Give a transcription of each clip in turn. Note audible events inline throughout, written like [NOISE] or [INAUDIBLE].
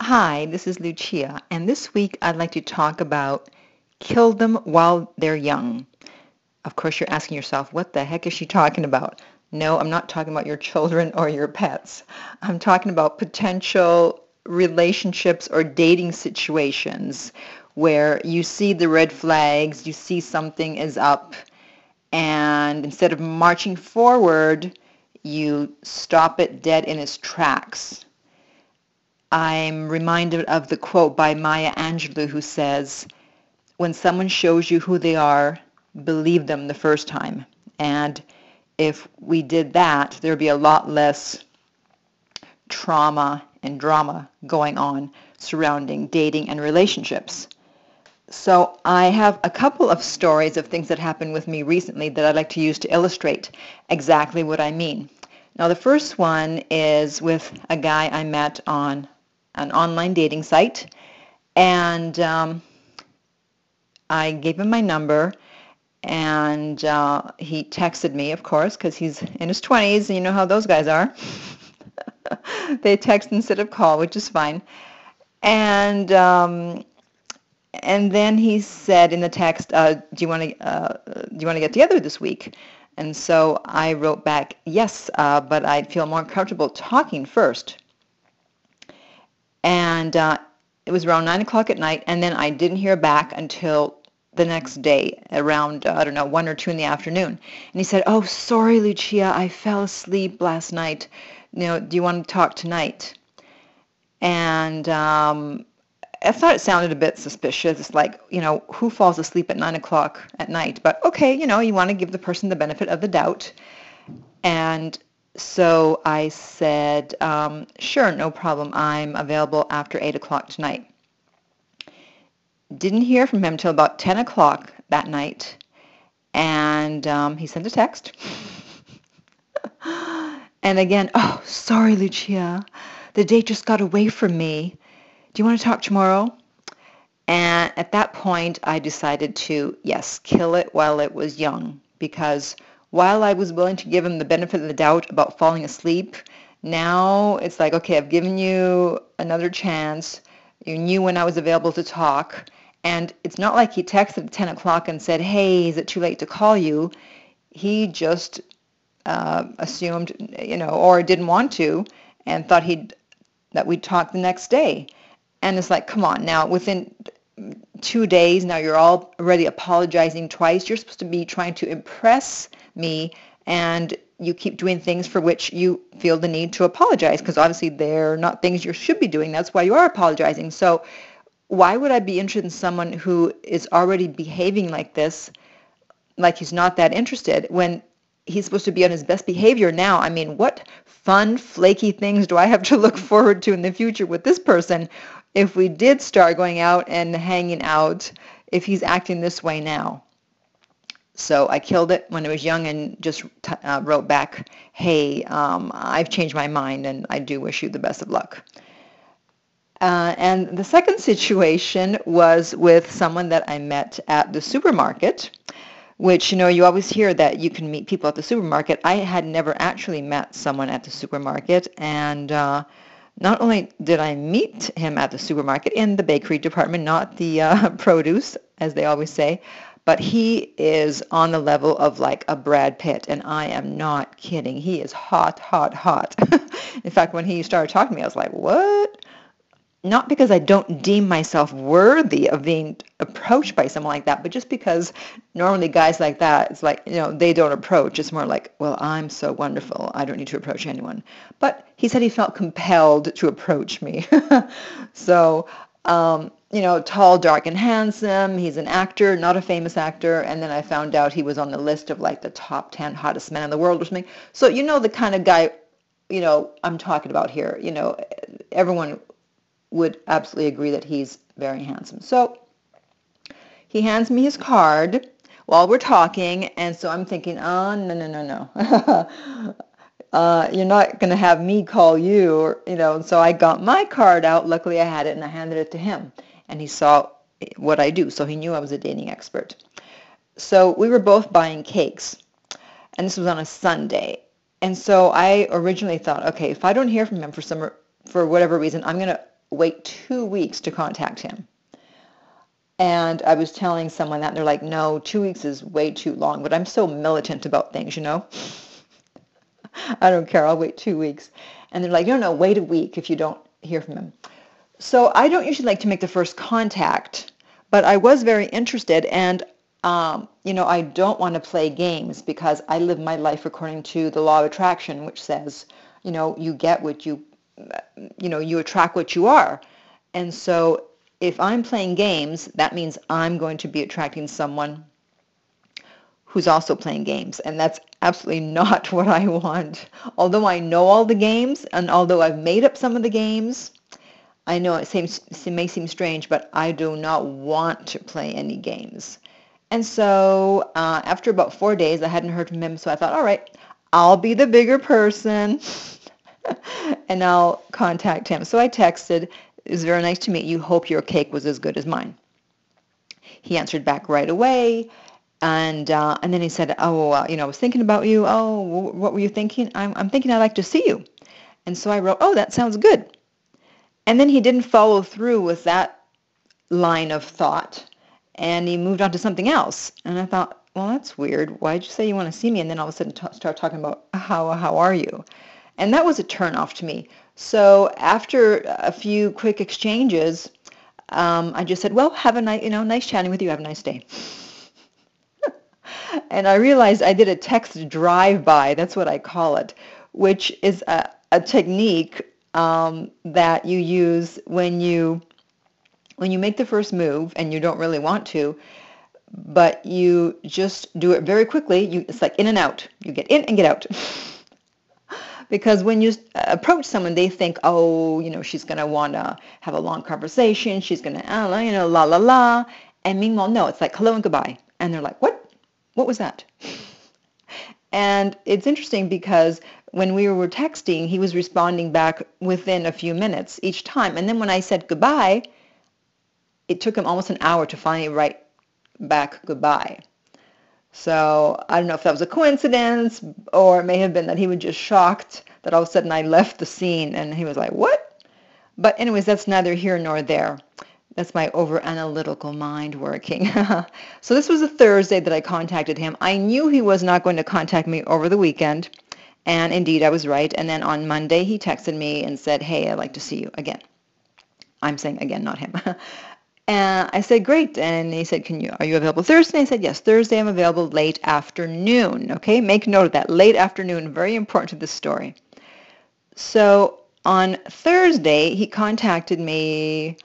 Hi, this is Lucia, and this week I'd like to talk about kill them while they're young. Of course, you're asking yourself, what the heck is she talking about? No, I'm not talking about your children or your pets. I'm talking about potential relationships or dating situations where you see the red flags, you see something is up, and instead of marching forward, you stop it dead in its tracks. I'm reminded of the quote by Maya Angelou who says, when someone shows you who they are, believe them the first time. And if we did that, there'd be a lot less trauma and drama going on surrounding dating and relationships. So I have a couple of stories of things that happened with me recently that I'd like to use to illustrate exactly what I mean. Now the first one is with a guy I met on an online dating site and um, I gave him my number and uh, he texted me, of course, because he's in his 20s, and you know how those guys are. [LAUGHS] they text instead of call, which is fine. And um, and then he said in the text, uh, "Do you want to uh, do you want to get together this week?" And so I wrote back, "Yes, uh, but I'd feel more comfortable talking first. And uh, it was around nine o'clock at night, and then I didn't hear back until the next day around uh, I don't know one or two in the afternoon. And he said, "Oh, sorry, Lucia, I fell asleep last night. You know, do you want to talk tonight?" And um, I thought it sounded a bit suspicious. It's like, you know, who falls asleep at nine o'clock at night? But okay, you know, you want to give the person the benefit of the doubt. And so I said, um, sure, no problem. I'm available after eight o'clock tonight. Didn't hear from him till about 10 o'clock that night. And um, he sent a text. [LAUGHS] and again, oh, sorry, Lucia. The date just got away from me. Do you want to talk tomorrow? And at that point, I decided to, yes, kill it while it was young. Because while I was willing to give him the benefit of the doubt about falling asleep, now it's like, okay, I've given you another chance. You knew when I was available to talk. And it's not like he texted at 10 o'clock and said, hey, is it too late to call you? He just uh, assumed, you know, or didn't want to and thought he'd, that we'd talk the next day. And it's like, come on, now within two days, now you're already apologizing twice. You're supposed to be trying to impress me and you keep doing things for which you feel the need to apologize because obviously they're not things you should be doing. That's why you are apologizing. So why would I be interested in someone who is already behaving like this, like he's not that interested, when he's supposed to be on his best behavior now? I mean, what fun, flaky things do I have to look forward to in the future with this person if we did start going out and hanging out if he's acting this way now? So I killed it when I was young and just t- uh, wrote back, hey, um, I've changed my mind and I do wish you the best of luck. Uh, and the second situation was with someone that I met at the supermarket, which, you know, you always hear that you can meet people at the supermarket. I had never actually met someone at the supermarket. And uh, not only did I meet him at the supermarket in the bakery department, not the uh, [LAUGHS] produce, as they always say, but he is on the level of like a Brad Pitt, and I am not kidding. He is hot, hot, hot. [LAUGHS] in fact, when he started talking to me, I was like, what? Not because I don't deem myself worthy of being approached by someone like that, but just because normally guys like that, it's like, you know, they don't approach. It's more like, well, I'm so wonderful. I don't need to approach anyone. But he said he felt compelled to approach me. [LAUGHS] so, um, you know, tall, dark, and handsome. He's an actor, not a famous actor. And then I found out he was on the list of like the top 10 hottest men in the world or something. So, you know, the kind of guy, you know, I'm talking about here. You know, everyone would absolutely agree that he's very handsome. So he hands me his card while we're talking, and so I'm thinking, oh, no, no, no, no. [LAUGHS] uh, you're not going to have me call you, or, you know. And so I got my card out. Luckily, I had it, and I handed it to him, and he saw what I do, so he knew I was a dating expert. So we were both buying cakes, and this was on a Sunday. And so I originally thought, okay, if I don't hear from him for some for whatever reason, I'm going to wait two weeks to contact him. And I was telling someone that, and they're like, no, two weeks is way too long. But I'm so militant about things, you know? [LAUGHS] I don't care. I'll wait two weeks. And they're like, no, no, wait a week if you don't hear from him. So I don't usually like to make the first contact, but I was very interested. And, um, you know, I don't want to play games because I live my life according to the law of attraction, which says, you know, you get what you, you know, you attract what you are. And so if I'm playing games, that means I'm going to be attracting someone who's also playing games. And that's absolutely [LAUGHS] not what I want. Although I know all the games and although I've made up some of the games, I know it, seems, it may seem strange, but I do not want to play any games. And so uh, after about four days, I hadn't heard from him. So I thought, all right, I'll be the bigger person [LAUGHS] [LAUGHS] and I'll contact him. So I texted, it was very nice to meet you. Hope your cake was as good as mine. He answered back right away. And uh, and then he said, oh, uh, you know, I was thinking about you. Oh, what were you thinking? I'm, I'm thinking I'd like to see you. And so I wrote, oh, that sounds good. And then he didn't follow through with that line of thought. And he moved on to something else. And I thought, well, that's weird. Why'd you say you want to see me? And then all of a sudden t- start talking about how, how are you? And that was a turnoff to me. So after a few quick exchanges, um, I just said, well, have a nice, you know, nice chatting with you. Have a nice day. [LAUGHS] and I realized I did a text drive-by. That's what I call it, which is a, a technique um, that you use when you when you make the first move and you don't really want to, but you just do it very quickly. You, it's like in and out. You get in and get out. [LAUGHS] because when you approach someone, they think, oh, you know, she's going to want to have a long conversation. She's going to, uh, you know, la, la, la. And meanwhile, no, it's like hello and goodbye. And they're like, what? What was that? [LAUGHS] and it's interesting because when we were texting, he was responding back within a few minutes each time. And then when I said goodbye, it took him almost an hour to finally write back goodbye. So I don't know if that was a coincidence or it may have been that he was just shocked that all of a sudden I left the scene and he was like, what? But anyways, that's neither here nor there. That's my over-analytical mind working. [LAUGHS] so this was a Thursday that I contacted him. I knew he was not going to contact me over the weekend. And indeed, I was right. And then on Monday, he texted me and said, hey, I'd like to see you again. I'm saying again, not him. [LAUGHS] And I said, great. And he said, can you, are you available Thursday? I said, yes, Thursday I'm available late afternoon. Okay, make note of that. Late afternoon, very important to this story. So on Thursday, he contacted me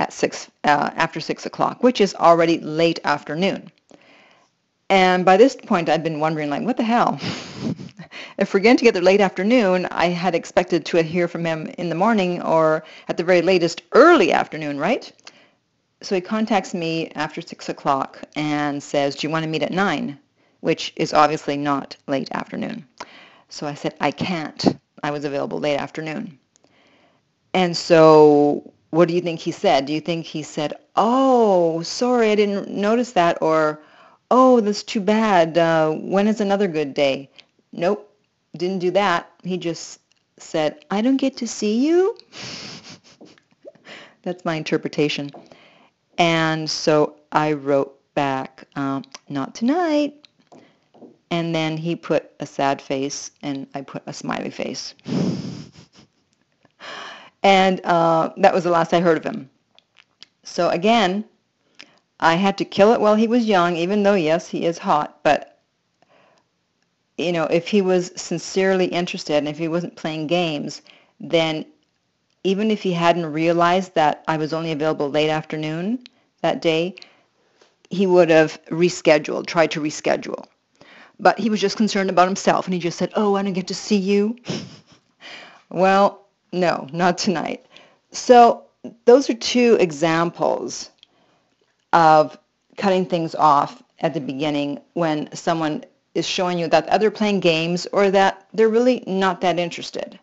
at six, uh, after six o'clock, which is already late afternoon. And by this point, I'd been wondering, like, what the hell? [LAUGHS] if we're getting together late afternoon, I had expected to hear from him in the morning or at the very latest early afternoon, right? So he contacts me after 6 o'clock and says, do you want to meet at 9? Which is obviously not late afternoon. So I said, I can't. I was available late afternoon. And so what do you think he said? Do you think he said, oh, sorry, I didn't notice that, or, oh, that's too bad. Uh, when is another good day? Nope, didn't do that. He just said, I don't get to see you. [LAUGHS] that's my interpretation. And so I wrote back, um, not tonight. And then he put a sad face and I put a smiley face. [LAUGHS] and uh, that was the last I heard of him. So again, I had to kill it while he was young, even though, yes, he is hot. But, you know, if he was sincerely interested and if he wasn't playing games, then even if he hadn't realized that I was only available late afternoon that day, he would have rescheduled, tried to reschedule. But he was just concerned about himself, and he just said, oh, I don't get to see you. [LAUGHS] well, no, not tonight. So those are two examples of cutting things off at the beginning when someone is showing you that they're playing games or that they're really not that interested.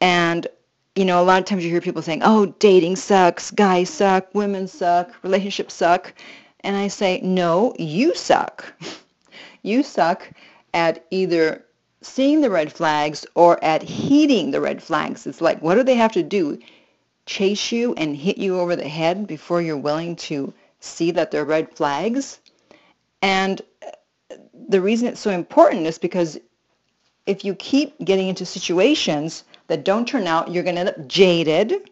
And you know, a lot of times you hear people saying, oh, dating sucks, guys suck, women suck, relationships suck. And I say, no, you suck. [LAUGHS] you suck at either seeing the red flags or at heeding the red flags. It's like, what do they have to do? chase you and hit you over the head before you're willing to see that they're red flags. And uh, the reason it's so important is because if you keep getting into situations that don't turn out, you're going to end up jaded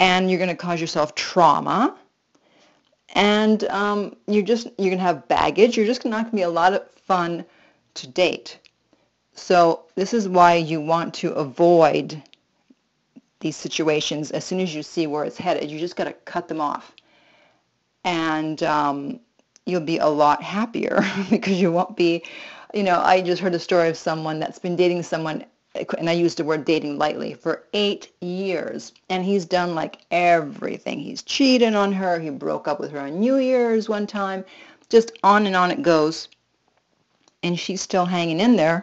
and you're going to cause yourself trauma and um, you're just you're going to have baggage. You're just not going to be a lot of fun to date. So this is why you want to avoid these situations as soon as you see where it's headed. You just got to cut them off. And um, you'll be a lot happier [LAUGHS] because you won't be, you know, I just heard a story of someone that's been dating someone, and I use the word dating lightly, for eight years. And he's done like everything. He's cheated on her. He broke up with her on New Year's one time. Just on and on it goes. And she's still hanging in there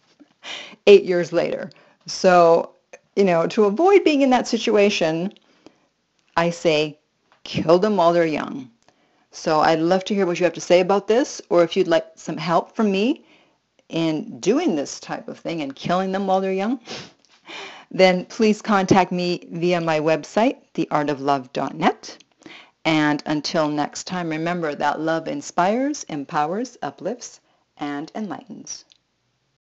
[LAUGHS] eight years later. So, you know, to avoid being in that situation, I say kill them while they're young. So I'd love to hear what you have to say about this, or if you'd like some help from me in doing this type of thing and killing them while they're young, then please contact me via my website, theartoflove.net. And until next time, remember that love inspires, empowers, uplifts, and enlightens.